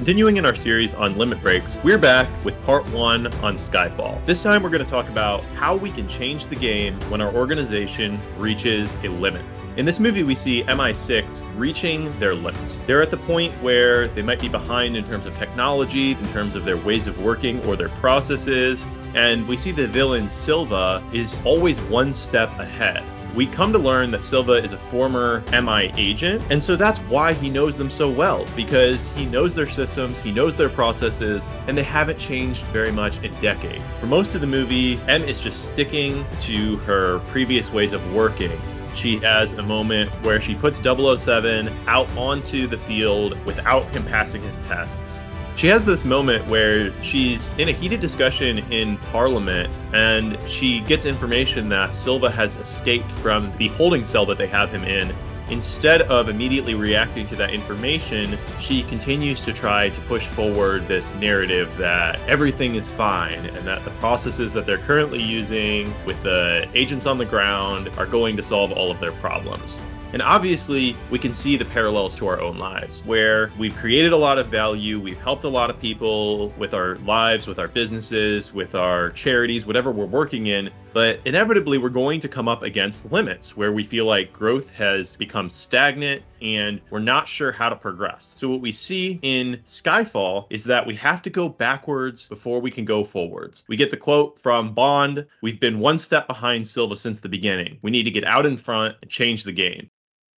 Continuing in our series on limit breaks, we're back with part one on Skyfall. This time we're going to talk about how we can change the game when our organization reaches a limit. In this movie, we see MI6 reaching their limits. They're at the point where they might be behind in terms of technology, in terms of their ways of working or their processes, and we see the villain Silva is always one step ahead. We come to learn that Silva is a former MI agent, and so that's why he knows them so well, because he knows their systems, he knows their processes, and they haven't changed very much in decades. For most of the movie, M is just sticking to her previous ways of working. She has a moment where she puts 007 out onto the field without him passing his tests. She has this moment where she's in a heated discussion in Parliament and she gets information that Silva has escaped from the holding cell that they have him in. Instead of immediately reacting to that information, she continues to try to push forward this narrative that everything is fine and that the processes that they're currently using with the agents on the ground are going to solve all of their problems. And obviously, we can see the parallels to our own lives, where we've created a lot of value, we've helped a lot of people with our lives, with our businesses, with our charities, whatever we're working in. But inevitably, we're going to come up against limits where we feel like growth has become stagnant and we're not sure how to progress. So, what we see in Skyfall is that we have to go backwards before we can go forwards. We get the quote from Bond We've been one step behind Silva since the beginning. We need to get out in front and change the game.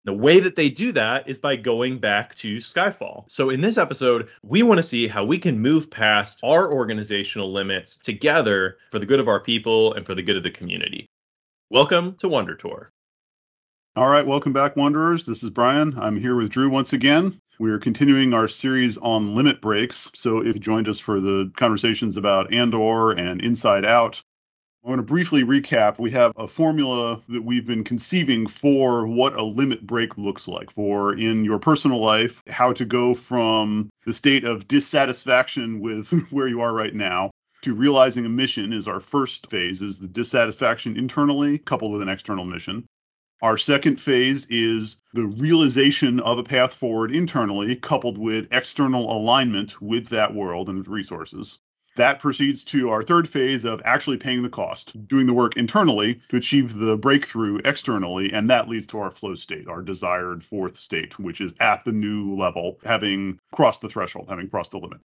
The way that they do that is by going back to Skyfall. So, in this episode, we want to see how we can move past our organizational limits together for the good of our people and for the good of the community. Welcome to Wonder Tour. All right, welcome back, Wanderers. This is Brian. I'm here with Drew once again. We are continuing our series on limit breaks. So, if you joined us for the conversations about Andor and Inside Out, I want to briefly recap. We have a formula that we've been conceiving for what a limit break looks like for in your personal life, how to go from the state of dissatisfaction with where you are right now to realizing a mission is our first phase is the dissatisfaction internally coupled with an external mission. Our second phase is the realization of a path forward internally coupled with external alignment with that world and resources. That proceeds to our third phase of actually paying the cost, doing the work internally to achieve the breakthrough externally, and that leads to our flow state, our desired fourth state, which is at the new level, having crossed the threshold, having crossed the limit.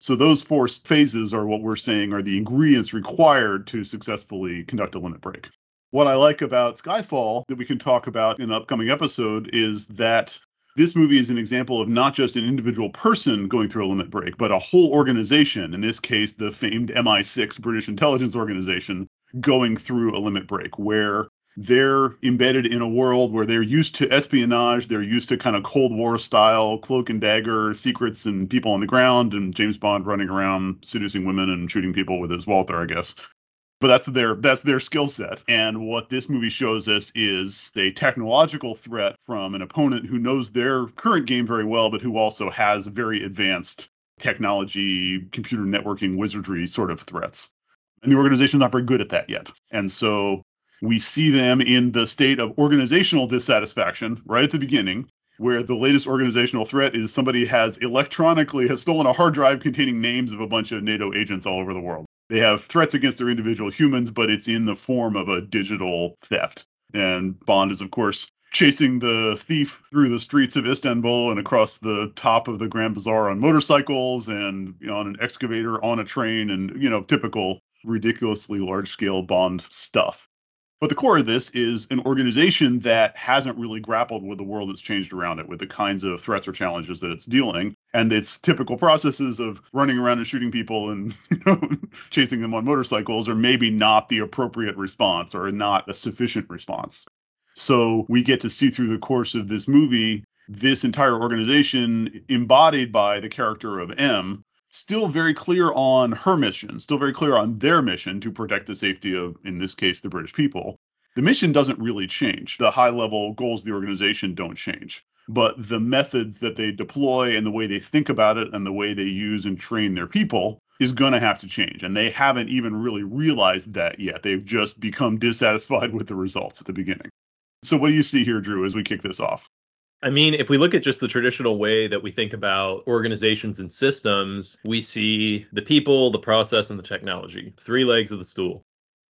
So those four phases are what we're saying are the ingredients required to successfully conduct a limit break. What I like about Skyfall that we can talk about in an upcoming episode is that this movie is an example of not just an individual person going through a limit break, but a whole organization, in this case, the famed MI6 British intelligence organization, going through a limit break where they're embedded in a world where they're used to espionage, they're used to kind of Cold War style cloak and dagger secrets and people on the ground, and James Bond running around seducing women and shooting people with his Walther, I guess but that's their that's their skill set. And what this movie shows us is a technological threat from an opponent who knows their current game very well but who also has very advanced technology computer networking wizardry sort of threats. And the organization's not very good at that yet. And so we see them in the state of organizational dissatisfaction right at the beginning where the latest organizational threat is somebody has electronically has stolen a hard drive containing names of a bunch of NATO agents all over the world they have threats against their individual humans, but it's in the form of a digital theft. And Bond is, of course, chasing the thief through the streets of Istanbul and across the top of the Grand Bazaar on motorcycles and on an excavator on a train and, you know, typical ridiculously large scale Bond stuff. But the core of this is an organization that hasn't really grappled with the world that's changed around it, with the kinds of threats or challenges that it's dealing, and its typical processes of running around and shooting people and you know, chasing them on motorcycles are maybe not the appropriate response or not a sufficient response. So we get to see through the course of this movie this entire organization embodied by the character of M still very clear on her mission, still very clear on their mission to protect the safety of, in this case, the British people. The mission doesn't really change. The high level goals of the organization don't change. But the methods that they deploy and the way they think about it and the way they use and train their people is going to have to change. And they haven't even really realized that yet. They've just become dissatisfied with the results at the beginning. So, what do you see here, Drew, as we kick this off? I mean, if we look at just the traditional way that we think about organizations and systems, we see the people, the process, and the technology, three legs of the stool.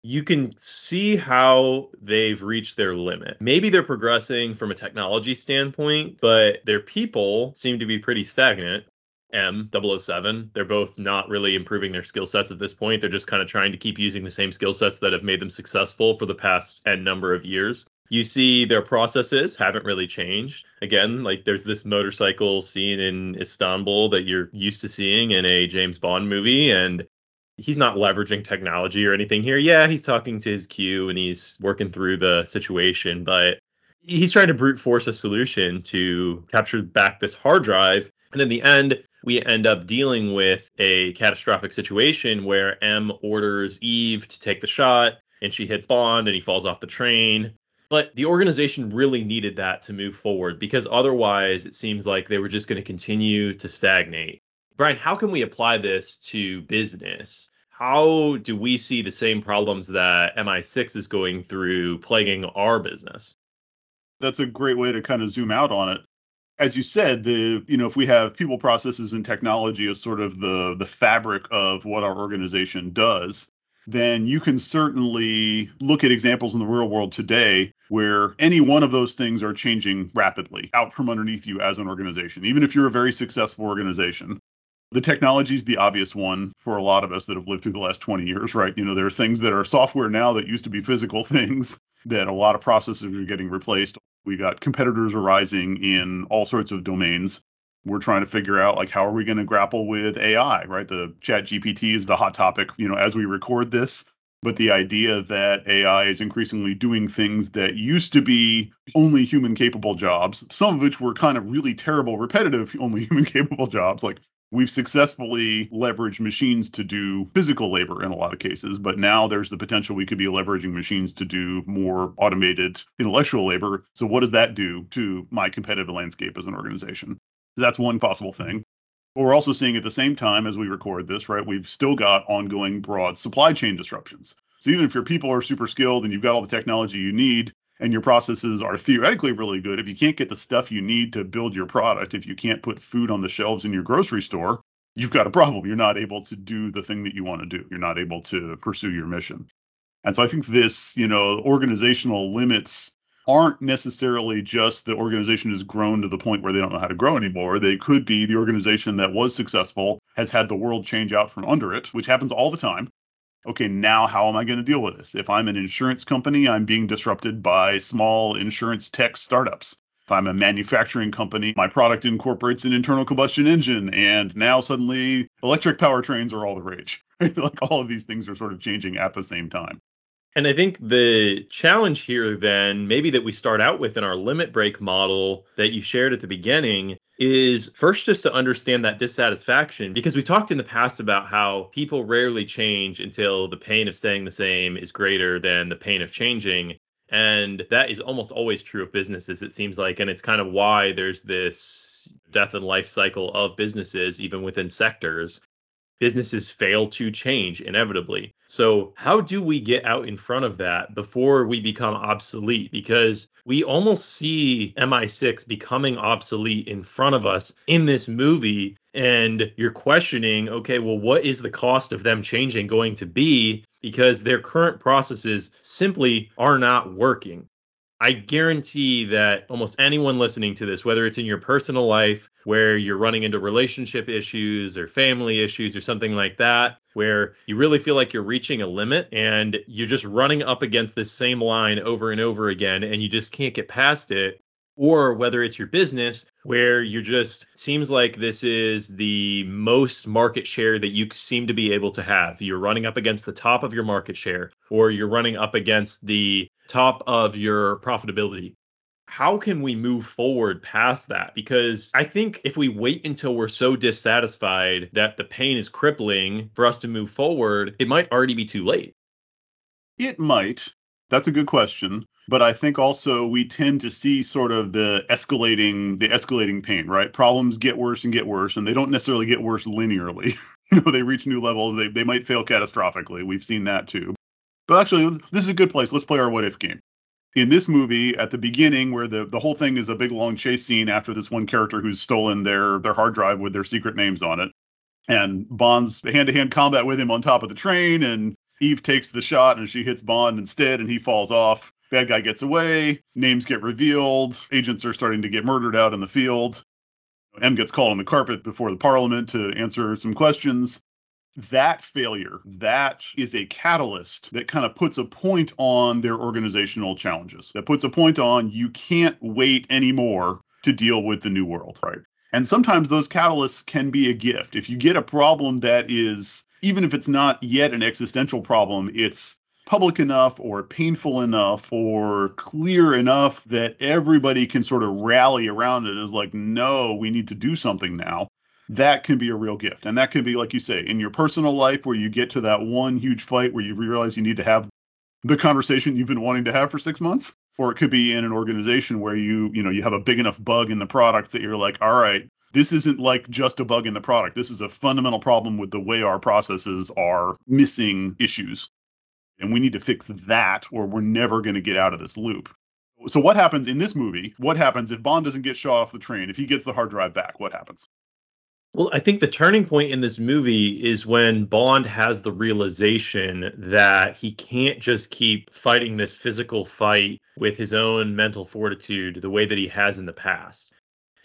You can see how they've reached their limit. Maybe they're progressing from a technology standpoint, but their people seem to be pretty stagnant. M 007, they're both not really improving their skill sets at this point. They're just kind of trying to keep using the same skill sets that have made them successful for the past n number of years. You see their processes haven't really changed. Again, like there's this motorcycle scene in Istanbul that you're used to seeing in a James Bond movie, and he's not leveraging technology or anything here. Yeah, he's talking to his Q and he's working through the situation, but he's trying to brute force a solution to capture back this hard drive. And in the end, we end up dealing with a catastrophic situation where M orders Eve to take the shot and she hits Bond and he falls off the train. But the organization really needed that to move forward because otherwise it seems like they were just going to continue to stagnate. Brian, how can we apply this to business? How do we see the same problems that MI6 is going through plaguing our business? That's a great way to kind of zoom out on it. As you said, the you know if we have people, processes, and technology as sort of the the fabric of what our organization does, then you can certainly look at examples in the real world today where any one of those things are changing rapidly out from underneath you as an organization, even if you're a very successful organization. The technology is the obvious one for a lot of us that have lived through the last 20 years, right? You know, there are things that are software now that used to be physical things that a lot of processes are getting replaced. We got competitors arising in all sorts of domains we're trying to figure out like how are we going to grapple with AI, right? The ChatGPT is the hot topic, you know, as we record this. But the idea that AI is increasingly doing things that used to be only human capable jobs, some of which were kind of really terrible, repetitive, only human capable jobs, like we've successfully leveraged machines to do physical labor in a lot of cases, but now there's the potential we could be leveraging machines to do more automated intellectual labor. So, what does that do to my competitive landscape as an organization? That's one possible thing. But we're also seeing at the same time as we record this, right, we've still got ongoing broad supply chain disruptions. So even if your people are super skilled and you've got all the technology you need and your processes are theoretically really good, if you can't get the stuff you need to build your product, if you can't put food on the shelves in your grocery store, you've got a problem. You're not able to do the thing that you want to do. You're not able to pursue your mission. And so I think this, you know, organizational limits aren't necessarily just the organization has grown to the point where they don't know how to grow anymore. They could be the organization that was successful has had the world change out from under it, which happens all the time. Okay, now how am I going to deal with this? If I'm an insurance company, I'm being disrupted by small insurance tech startups. If I'm a manufacturing company, my product incorporates an internal combustion engine, and now suddenly electric powertrains are all the rage. like all of these things are sort of changing at the same time. And I think the challenge here, then, maybe that we start out with in our limit break model that you shared at the beginning, is first just to understand that dissatisfaction because we talked in the past about how people rarely change until the pain of staying the same is greater than the pain of changing. And that is almost always true of businesses, it seems like. And it's kind of why there's this death and life cycle of businesses, even within sectors, businesses fail to change inevitably. So, how do we get out in front of that before we become obsolete? Because we almost see MI6 becoming obsolete in front of us in this movie. And you're questioning, okay, well, what is the cost of them changing going to be? Because their current processes simply are not working. I guarantee that almost anyone listening to this, whether it's in your personal life where you're running into relationship issues or family issues or something like that, where you really feel like you're reaching a limit and you're just running up against this same line over and over again and you just can't get past it, or whether it's your business where you're just seems like this is the most market share that you seem to be able to have. You're running up against the top of your market share or you're running up against the top of your profitability. how can we move forward past that? Because I think if we wait until we're so dissatisfied that the pain is crippling for us to move forward, it might already be too late. It might. That's a good question. But I think also we tend to see sort of the escalating the escalating pain, right? Problems get worse and get worse, and they don't necessarily get worse linearly. you know, they reach new levels. They they might fail catastrophically. We've seen that too. But actually, this is a good place. Let's play our what if game. In this movie, at the beginning, where the, the whole thing is a big long chase scene after this one character who's stolen their their hard drive with their secret names on it, and Bond's hand to hand combat with him on top of the train, and Eve takes the shot and she hits Bond instead, and he falls off. Bad guy gets away, names get revealed, agents are starting to get murdered out in the field. M gets called on the carpet before the parliament to answer some questions. That failure, that is a catalyst that kind of puts a point on their organizational challenges. That puts a point on you can't wait anymore to deal with the new world, right? And sometimes those catalysts can be a gift. If you get a problem that is, even if it's not yet an existential problem, it's public enough or painful enough or clear enough that everybody can sort of rally around it as like, no, we need to do something now. That can be a real gift. And that can be, like you say, in your personal life where you get to that one huge fight where you realize you need to have the conversation you've been wanting to have for six months. Or it could be in an organization where you, you know, you have a big enough bug in the product that you're like, all right, this isn't like just a bug in the product. This is a fundamental problem with the way our processes are missing issues and we need to fix that or we're never going to get out of this loop. So what happens in this movie? What happens if Bond doesn't get shot off the train? If he gets the hard drive back, what happens? Well, I think the turning point in this movie is when Bond has the realization that he can't just keep fighting this physical fight with his own mental fortitude the way that he has in the past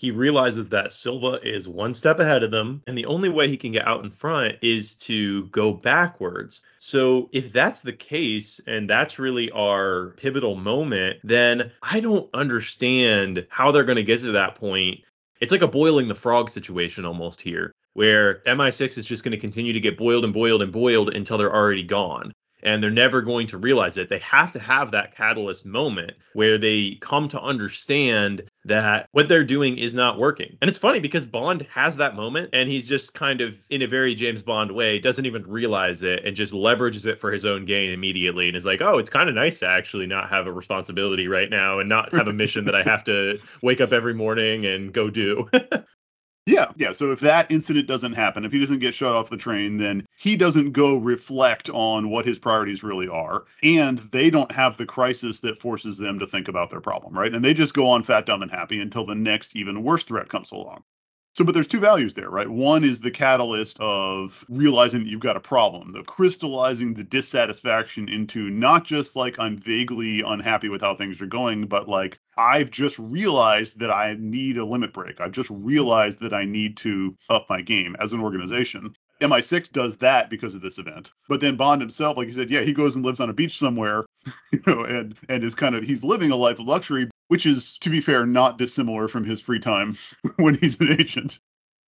he realizes that Silva is one step ahead of them, and the only way he can get out in front is to go backwards. So, if that's the case, and that's really our pivotal moment, then I don't understand how they're going to get to that point. It's like a boiling the frog situation almost here, where MI6 is just going to continue to get boiled and boiled and boiled until they're already gone and they're never going to realize it. They have to have that catalyst moment where they come to understand that what they're doing is not working. And it's funny because Bond has that moment and he's just kind of in a very James Bond way doesn't even realize it and just leverages it for his own gain immediately and is like, "Oh, it's kind of nice to actually not have a responsibility right now and not have a mission that I have to wake up every morning and go do." Yeah, yeah. So if that incident doesn't happen, if he doesn't get shut off the train, then he doesn't go reflect on what his priorities really are. And they don't have the crisis that forces them to think about their problem, right? And they just go on fat, dumb, and happy until the next, even worse threat comes along. So, but there's two values there, right? One is the catalyst of realizing that you've got a problem, the crystallizing the dissatisfaction into not just like I'm vaguely unhappy with how things are going, but like I've just realized that I need a limit break. I've just realized that I need to up my game as an organization. MI6 does that because of this event. But then Bond himself, like you said, yeah, he goes and lives on a beach somewhere, you know, and and is kind of he's living a life of luxury, which is, to be fair, not dissimilar from his free time when he's an agent.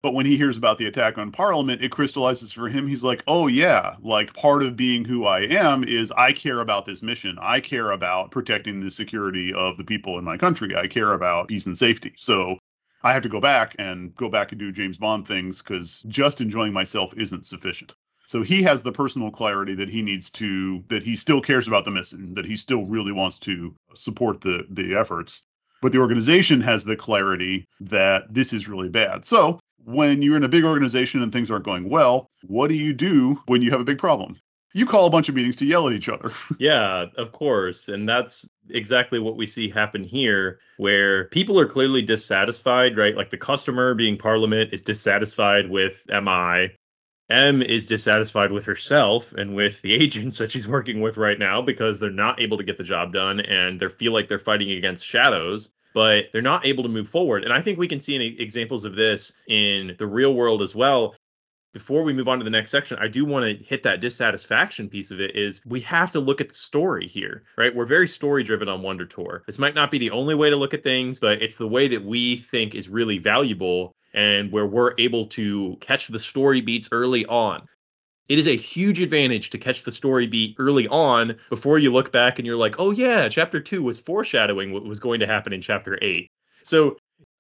But when he hears about the attack on Parliament, it crystallizes for him. He's like, oh, yeah, like part of being who I am is I care about this mission. I care about protecting the security of the people in my country. I care about peace and safety. So I have to go back and go back and do James Bond things because just enjoying myself isn't sufficient. So he has the personal clarity that he needs to, that he still cares about the mission, that he still really wants to support the the efforts. But the organization has the clarity that this is really bad. So when you're in a big organization and things aren't going well, what do you do when you have a big problem? You call a bunch of meetings to yell at each other. yeah, of course. And that's exactly what we see happen here, where people are clearly dissatisfied, right? Like the customer being Parliament is dissatisfied with MI. M is dissatisfied with herself and with the agents that she's working with right now because they're not able to get the job done and they feel like they're fighting against shadows, but they're not able to move forward. And I think we can see examples of this in the real world as well. Before we move on to the next section, I do want to hit that dissatisfaction piece of it is we have to look at the story here, right? We're very story driven on Wonder Tour. This might not be the only way to look at things, but it's the way that we think is really valuable and where we're able to catch the story beats early on. it is a huge advantage to catch the story beat early on before you look back and you're like, oh yeah, chapter two was foreshadowing what was going to happen in chapter eight. So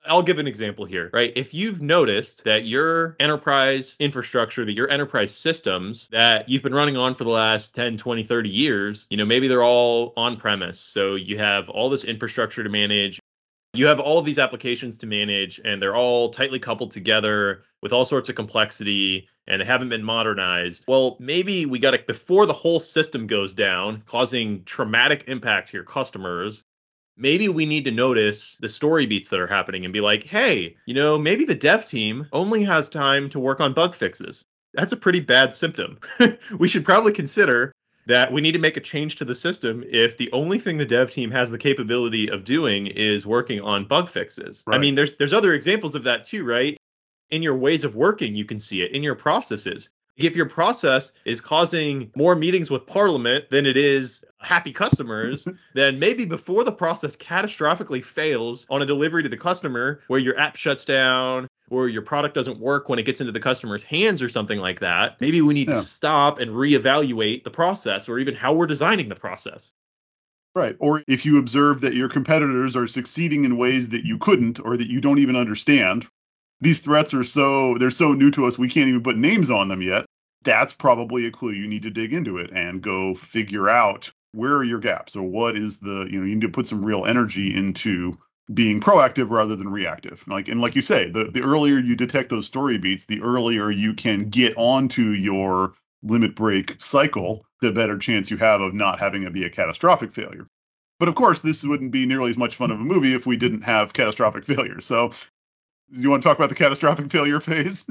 I'll give an example here, right? If you've noticed that your enterprise infrastructure, that your enterprise systems that you've been running on for the last 10, 20, 30 years, you know, maybe they're all on premise. So you have all this infrastructure to manage. You have all of these applications to manage, and they're all tightly coupled together with all sorts of complexity, and they haven't been modernized. Well, maybe we got to, before the whole system goes down, causing traumatic impact to your customers, maybe we need to notice the story beats that are happening and be like, hey, you know, maybe the dev team only has time to work on bug fixes. That's a pretty bad symptom. we should probably consider that we need to make a change to the system if the only thing the dev team has the capability of doing is working on bug fixes. Right. I mean, there's there's other examples of that too, right? In your ways of working, you can see it in your processes if your process is causing more meetings with parliament than it is happy customers then maybe before the process catastrophically fails on a delivery to the customer where your app shuts down or your product doesn't work when it gets into the customer's hands or something like that maybe we need yeah. to stop and reevaluate the process or even how we're designing the process Right. Or if you observe that your competitors are succeeding in ways that you couldn't or that you don't even understand, these threats are so they're so new to us we can't even put names on them yet that's probably a clue you need to dig into it and go figure out where are your gaps or what is the you know you need to put some real energy into being proactive rather than reactive. Like and like you say the, the earlier you detect those story beats the earlier you can get onto your limit break cycle the better chance you have of not having it be a catastrophic failure. But of course this wouldn't be nearly as much fun of a movie if we didn't have catastrophic failures. So you want to talk about the catastrophic failure phase?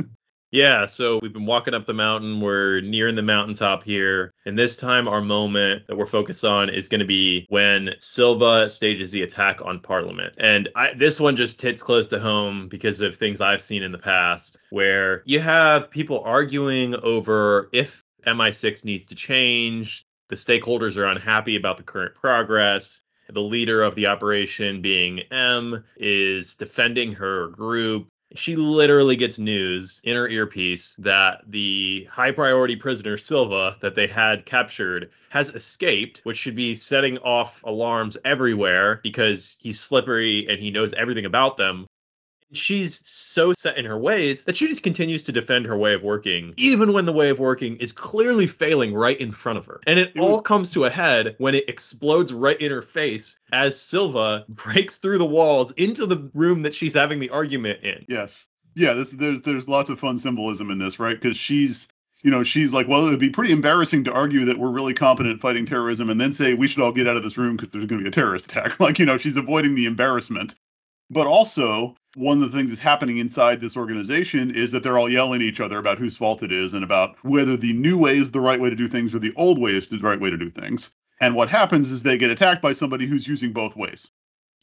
Yeah, so we've been walking up the mountain. We're nearing the mountaintop here. And this time, our moment that we're focused on is going to be when Silva stages the attack on Parliament. And I, this one just hits close to home because of things I've seen in the past, where you have people arguing over if MI6 needs to change. The stakeholders are unhappy about the current progress. The leader of the operation, being M, is defending her group. She literally gets news in her earpiece that the high priority prisoner Silva that they had captured has escaped, which should be setting off alarms everywhere because he's slippery and he knows everything about them she's so set in her ways that she just continues to defend her way of working, even when the way of working is clearly failing right in front of her. And it, all comes to a head when it explodes right in her face as Silva breaks through the walls into the room that she's having the argument in. Yes. Yeah, this, there's there's lots of fun symbolism in this, right? Because she's you know, she's like, well, it would be pretty embarrassing to argue that we're really competent fighting terrorism and then say we should all get out of this room because there's going to be a terrorist attack. Like, you know, she's avoiding the embarrassment. But also, one of the things that's happening inside this organization is that they're all yelling at each other about whose fault it is and about whether the new way is the right way to do things or the old way is the right way to do things. And what happens is they get attacked by somebody who's using both ways.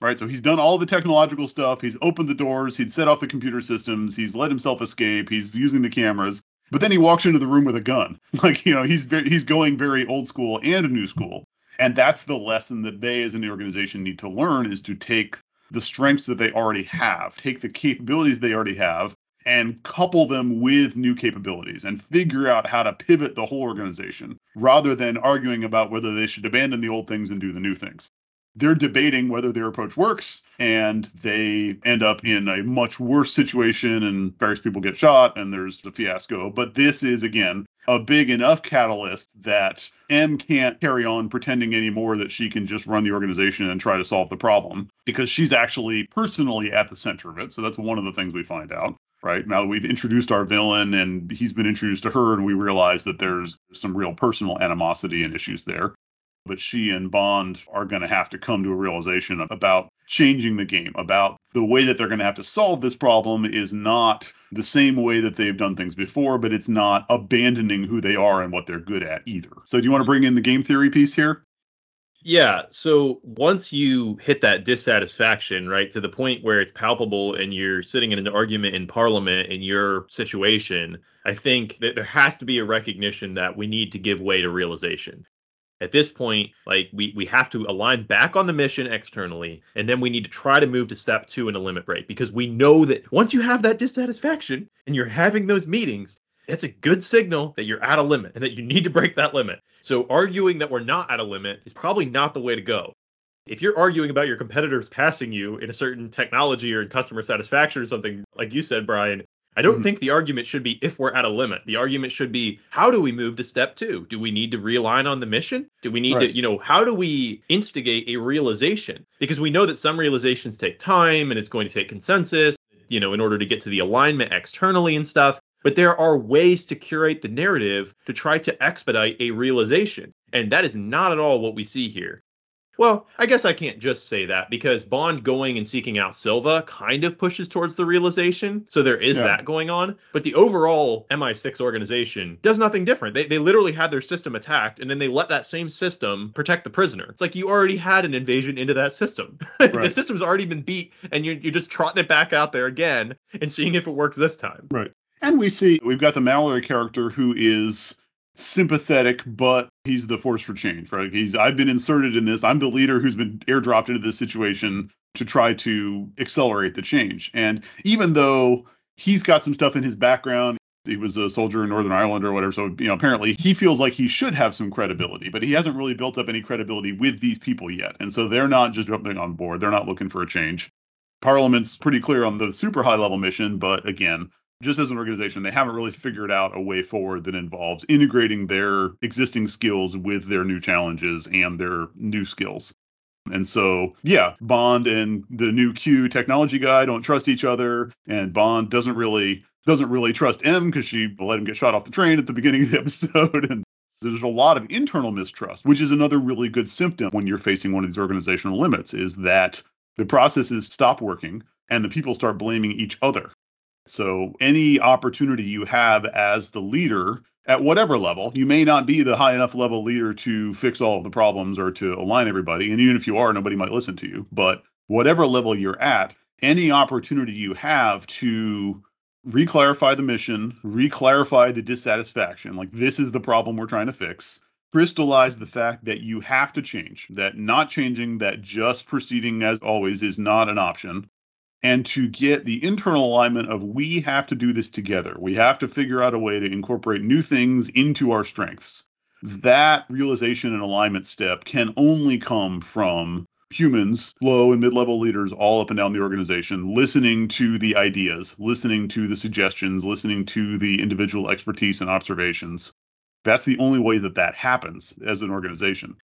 Right? So he's done all the technological stuff, he's opened the doors, he's set off the computer systems, he's let himself escape, he's using the cameras, but then he walks into the room with a gun. Like, you know, he's very, he's going very old school and new school. And that's the lesson that they as an organization need to learn is to take the strengths that they already have, take the capabilities they already have, and couple them with new capabilities and figure out how to pivot the whole organization rather than arguing about whether they should abandon the old things and do the new things. They're debating whether their approach works, and they end up in a much worse situation, and various people get shot, and there's the fiasco. But this is, again, a big enough catalyst that M can't carry on pretending anymore that she can just run the organization and try to solve the problem because she's actually personally at the center of it. So that's one of the things we find out. Right now that we've introduced our villain and he's been introduced to her, and we realize that there's some real personal animosity and issues there but she and Bond are going to have to come to a realization about changing the game, about the way that they're going to have to solve this problem is not the same way that they've done things before, but it's not abandoning who they are and what they're good at either. So, do you want to bring in the game theory piece here? Yeah. So once you hit that dissatisfaction, right, to the point where it's palpable and you're sitting in an argument in parliament in your situation, I think that there has to be a recognition that we need to give way to realization at this point like we we have to align back on the mission externally and then we need to try to move to step two in a limit break because we know that once you have that dissatisfaction and you're having those meetings it's a good signal that you're at a limit and that you need to break that limit. So arguing that we're not at a limit is probably not the way to go. If you're arguing about your competitors passing you in a certain technology or in customer satisfaction or something, like you said, Brian, I don't mm-hmm. think the argument should be if we're at a limit. The argument should be how do we move to step two? Do we need to realign on the mission? Do we need right. to, you know, how do we instigate a realization? Because we know that some realizations take time and it's going to take consensus, you know, in order to get to the alignment externally and stuff. But there are ways to curate the narrative to try to expedite a realization. And that is not at all what we see here. Well, I guess I can't just say that because Bond going and seeking out Silva kind of pushes towards the realization. So there is yeah. that going on. But the overall MI6 organization does nothing different. They, they literally had their system attacked and then they let that same system protect the prisoner. It's like you already had an invasion into that system. Right. the system's already been beat and you're, you're just trotting it back out there again and seeing if it works this time. Right. And we see we've got the Mallory character who is sympathetic, but he's the force for change, right? He's I've been inserted in this. I'm the leader who's been airdropped into this situation to try to accelerate the change. And even though he's got some stuff in his background, he was a soldier in Northern Ireland or whatever. So, you know, apparently he feels like he should have some credibility, but he hasn't really built up any credibility with these people yet. And so they're not just jumping on board. They're not looking for a change. Parliament's pretty clear on the super high level mission, but again, just as an organization, they haven't really figured out a way forward that involves integrating their existing skills with their new challenges and their new skills. And so, yeah, Bond and the new Q technology guy don't trust each other, and Bond doesn't really doesn't really trust M because she let him get shot off the train at the beginning of the episode, and there's a lot of internal mistrust, which is another really good symptom when you're facing one of these organizational limits, is that the processes stop working and the people start blaming each other so, any opportunity you have as the leader at whatever level, you may not be the high enough level leader to fix all of the problems or to align everybody. And even if you are, nobody might listen to you. But whatever level you're at, any opportunity you have to reclarify the mission, reclarify the dissatisfaction, like this is the problem we're trying to fix, crystallize the fact that you have to change, that not changing, that just proceeding as always is not an option, and to get the internal alignment of we have to do this together. We have to figure out a way to incorporate new things into our strengths. That realization and alignment step can only come from humans, low and mid level leaders all up and down the organization, listening to the ideas, listening to the suggestions, listening to the individual expertise and observations. That's the only way that that happens as an organization.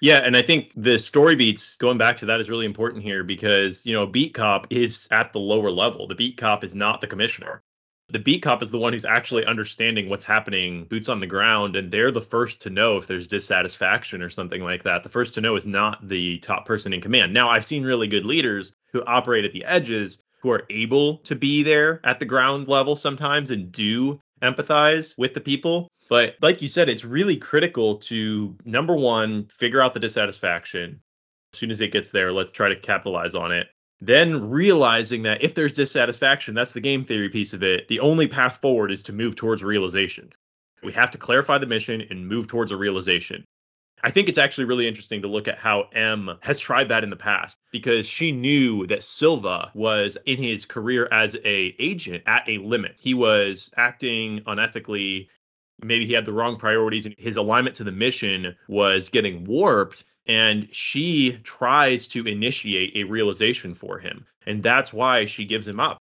Yeah, and I think the story beats going back to that is really important here because, you know, beat cop is at the lower level. The beat cop is not the commissioner. The beat cop is the one who's actually understanding what's happening, boots on the ground, and they're the first to know if there's dissatisfaction or something like that. The first to know is not the top person in command. Now, I've seen really good leaders who operate at the edges who are able to be there at the ground level sometimes and do empathize with the people. But like you said, it's really critical to number one, figure out the dissatisfaction. As soon as it gets there, let's try to capitalize on it. Then realizing that if there's dissatisfaction, that's the game theory piece of it. The only path forward is to move towards realization. We have to clarify the mission and move towards a realization. I think it's actually really interesting to look at how M has tried that in the past because she knew that Silva was in his career as a agent at a limit. He was acting unethically maybe he had the wrong priorities and his alignment to the mission was getting warped and she tries to initiate a realization for him. And that's why she gives him up.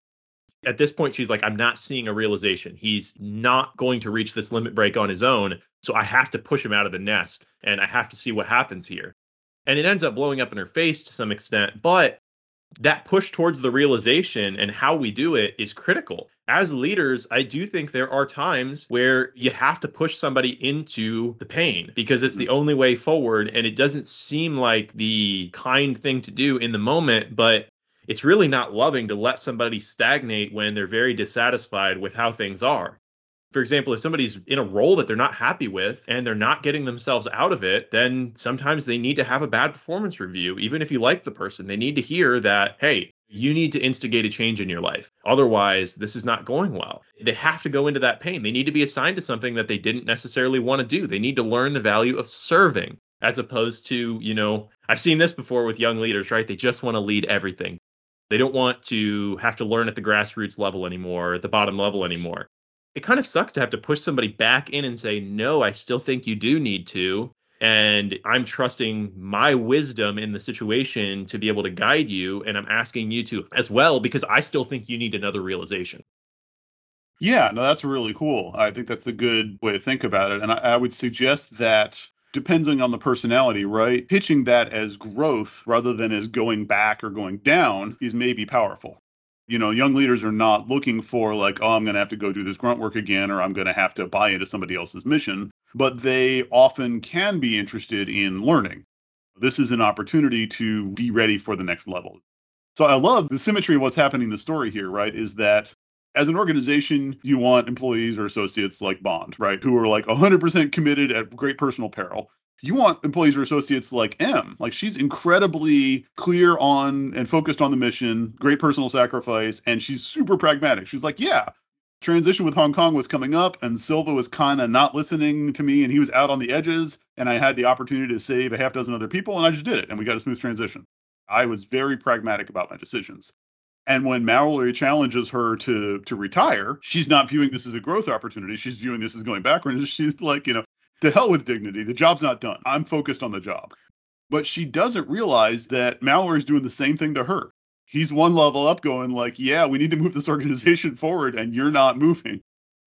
At this point she's like i'm not seeing a realization. He's not going to reach this limit break on his own so i have to push him out of the nest and i have to see what happens here. And it ends up blowing up in her face to some extent but that push towards the realization and how we do it is critical. As leaders, I do think there are times where you have to push somebody into the pain because it's the only way forward. And it doesn't seem like the kind thing to do in the moment, but it's really not loving to let somebody stagnate when they're very dissatisfied with how things are for example, if somebody's in a role that they're not happy with and they're not getting themselves out of it, then sometimes they need to have a bad performance review. Even if you like the person, they need to hear that, hey, you need to instigate a change in your life. Otherwise, this is not going well. They have to go into that pain. They need to be assigned to something that they didn't necessarily want to do. They need to learn the value of serving as opposed to, you know, I've seen this before with young leaders, right? They just want to lead everything. They don't want to have to learn at the grassroots level anymore, at the bottom level anymore it kind of sucks to have to push somebody back in and say, no, I still think you do need to. And I'm trusting my wisdom in the situation to be able to guide you. And I'm asking you to as well, because I still think you need another realization. Yeah, no, that's really cool. I think that's a good way to think about it. And I, I would suggest that depending on the personality, right? Pitching that as growth rather than as going back or going down is maybe powerful. You know, young leaders are not looking for like, oh, I'm going to have to go do this grunt work again, or I'm going to have to buy into somebody else's mission, but they often can be interested in learning. This is an opportunity to be ready for the next level. So I love the symmetry of what's happening in the story here, right? Is that as an organization, you want employees or associates like Bond, right? Who are like 100% committed at great personal peril. You want employees or associates like M. Like she's incredibly clear on and focused on the mission, great personal sacrifice, and she's super pragmatic. She's like, yeah, transition with Hong Kong was coming up, and Silva was kind of not listening to me, and he was out on the edges, and I had the opportunity to save a half dozen other people, and I just did it, and we got a smooth transition. I was very pragmatic about my decisions. And when Mallory challenges her to to retire, she's not viewing this as a growth opportunity. She's viewing this as going backwards. She's like, you know, to hell with dignity. The job's not done. I'm focused on the job. But she doesn't realize that Mallory is doing the same thing to her. He's one level up, going like, yeah, we need to move this organization forward, and you're not moving.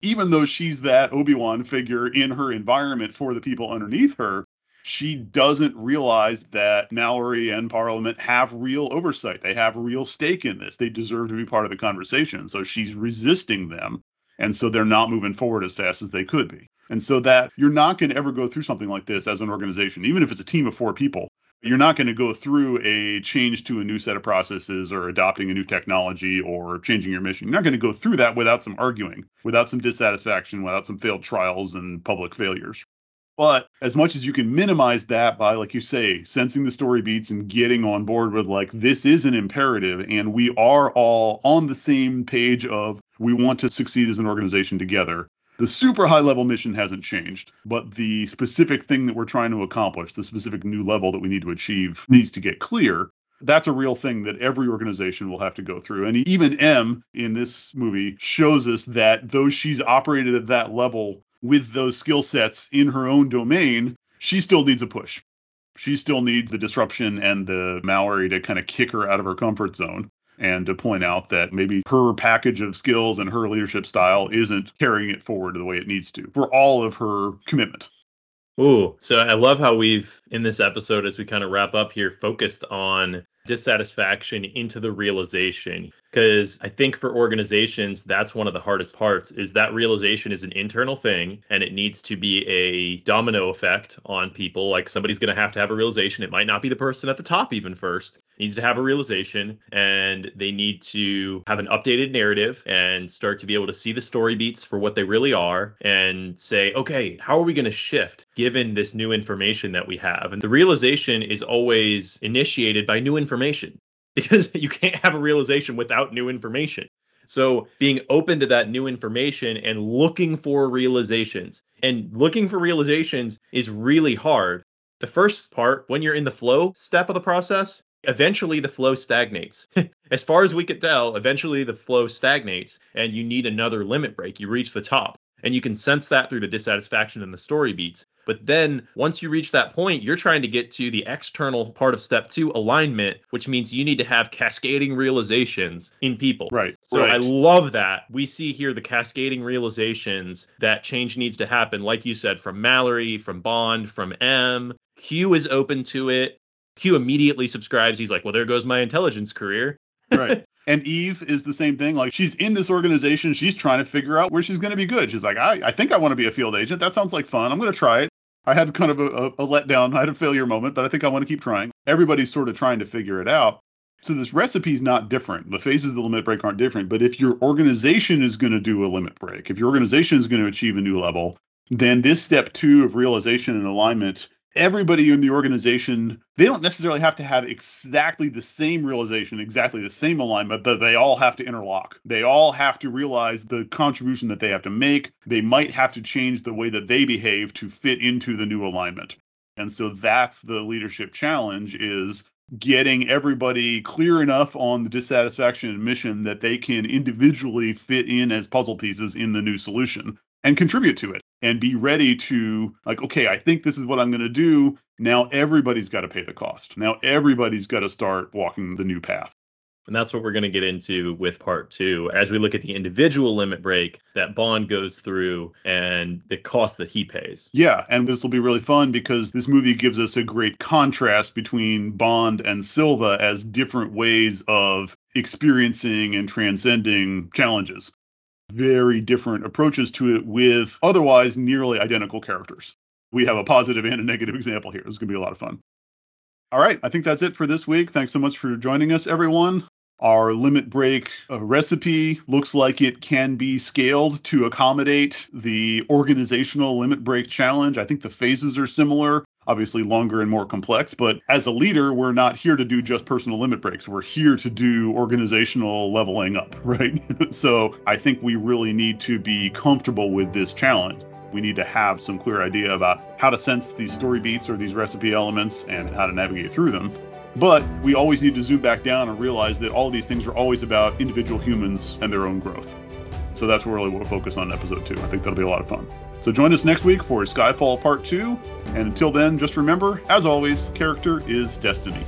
Even though she's that Obi Wan figure in her environment for the people underneath her, she doesn't realize that Mallory and Parliament have real oversight. They have real stake in this. They deserve to be part of the conversation. So she's resisting them. And so they're not moving forward as fast as they could be. And so that you're not going to ever go through something like this as an organization, even if it's a team of four people. You're not going to go through a change to a new set of processes or adopting a new technology or changing your mission. You're not going to go through that without some arguing, without some dissatisfaction, without some failed trials and public failures. But as much as you can minimize that by, like you say, sensing the story beats and getting on board with, like, this is an imperative and we are all on the same page of we want to succeed as an organization together. The super high level mission hasn't changed, but the specific thing that we're trying to accomplish, the specific new level that we need to achieve, needs to get clear. That's a real thing that every organization will have to go through. And even M in this movie shows us that though she's operated at that level with those skill sets in her own domain, she still needs a push. She still needs the disruption and the Mallory to kind of kick her out of her comfort zone and to point out that maybe her package of skills and her leadership style isn't carrying it forward the way it needs to for all of her commitment. Ooh, so I love how we've in this episode, as we kind of wrap up here, focused on dissatisfaction into the realization. Because i think for organizations that's one of the hardest parts is that realization is an internal thing and it needs to be a domino effect on people. Like somebody's going to have to have a realization. It might not be the person at the top even first needs to have a realization and they need to have an updated narrative and start to be able to see the story beats for what they really are and say okay how are we going to shift given this new information that we have and the realization is always initiated by new information because you can't have a realization without new information. So being open to that new information and looking for realizations and looking for realizations is really hard. The first part, when you're in the flow step of the process, eventually the flow stagnates. as far as we could tell, eventually the flow stagnates and you need another limit break. You reach the top. And you can sense that through the dissatisfaction and the story beats. But then once you reach that point, you're trying to get to the external part of step two, alignment, which means you need to have cascading realizations in people. Right. So right. I love that. We see here the cascading realizations that change needs to happen, like you said, from Mallory, from Bond, from M. Q is open to it. Q immediately subscribes. He's like, well, there goes my intelligence career. right. And Eve is the same thing. Like she's in this organization, she's trying to figure out where she's going to be good. She's like, I, I think I want to be a field agent. That sounds like fun. I'm going to try it. I had kind of a, a, a letdown. I had a failure moment, but I think I want to keep trying. Everybody's sort of trying to figure it out. So this recipe is not different. The phases of the limit break aren't different. But if your organization is going to do a limit break, if your organization is going to achieve a new level, then this step two of realization and alignment everybody in the organization they don't necessarily have to have exactly the same realization exactly the same alignment but they all have to interlock. They all have to realize the contribution that they have to make. They might have to change the way that they behave to fit into the new alignment. And so that's the leadership challenge is getting everybody clear enough on the dissatisfaction and mission that they can individually fit in as puzzle pieces in the new solution and contribute to it and be ready to like okay i think this is what i'm going to do now everybody's got to pay the cost now everybody's got to start walking the new path and that's what we're going to get into with part two as we look at the individual limit break that Bond goes through and the cost that he pays. Yeah, and this will be really fun because this movie gives us a great contrast between Bond and Silva as different ways of experiencing and transcending challenges. Very different approaches to it with otherwise nearly identical characters. We have a positive and a negative example here. This is going to be a lot of fun. All right, I think that's it for this week. Thanks so much for joining us, everyone. Our limit break uh, recipe looks like it can be scaled to accommodate the organizational limit break challenge. I think the phases are similar, obviously longer and more complex, but as a leader, we're not here to do just personal limit breaks. We're here to do organizational leveling up, right? so I think we really need to be comfortable with this challenge we need to have some clear idea about how to sense these story beats or these recipe elements and how to navigate through them. But we always need to zoom back down and realize that all these things are always about individual humans and their own growth. So that's really what we'll focus on in episode two. I think that'll be a lot of fun. So join us next week for Skyfall Part 2. And until then, just remember, as always, character is destiny.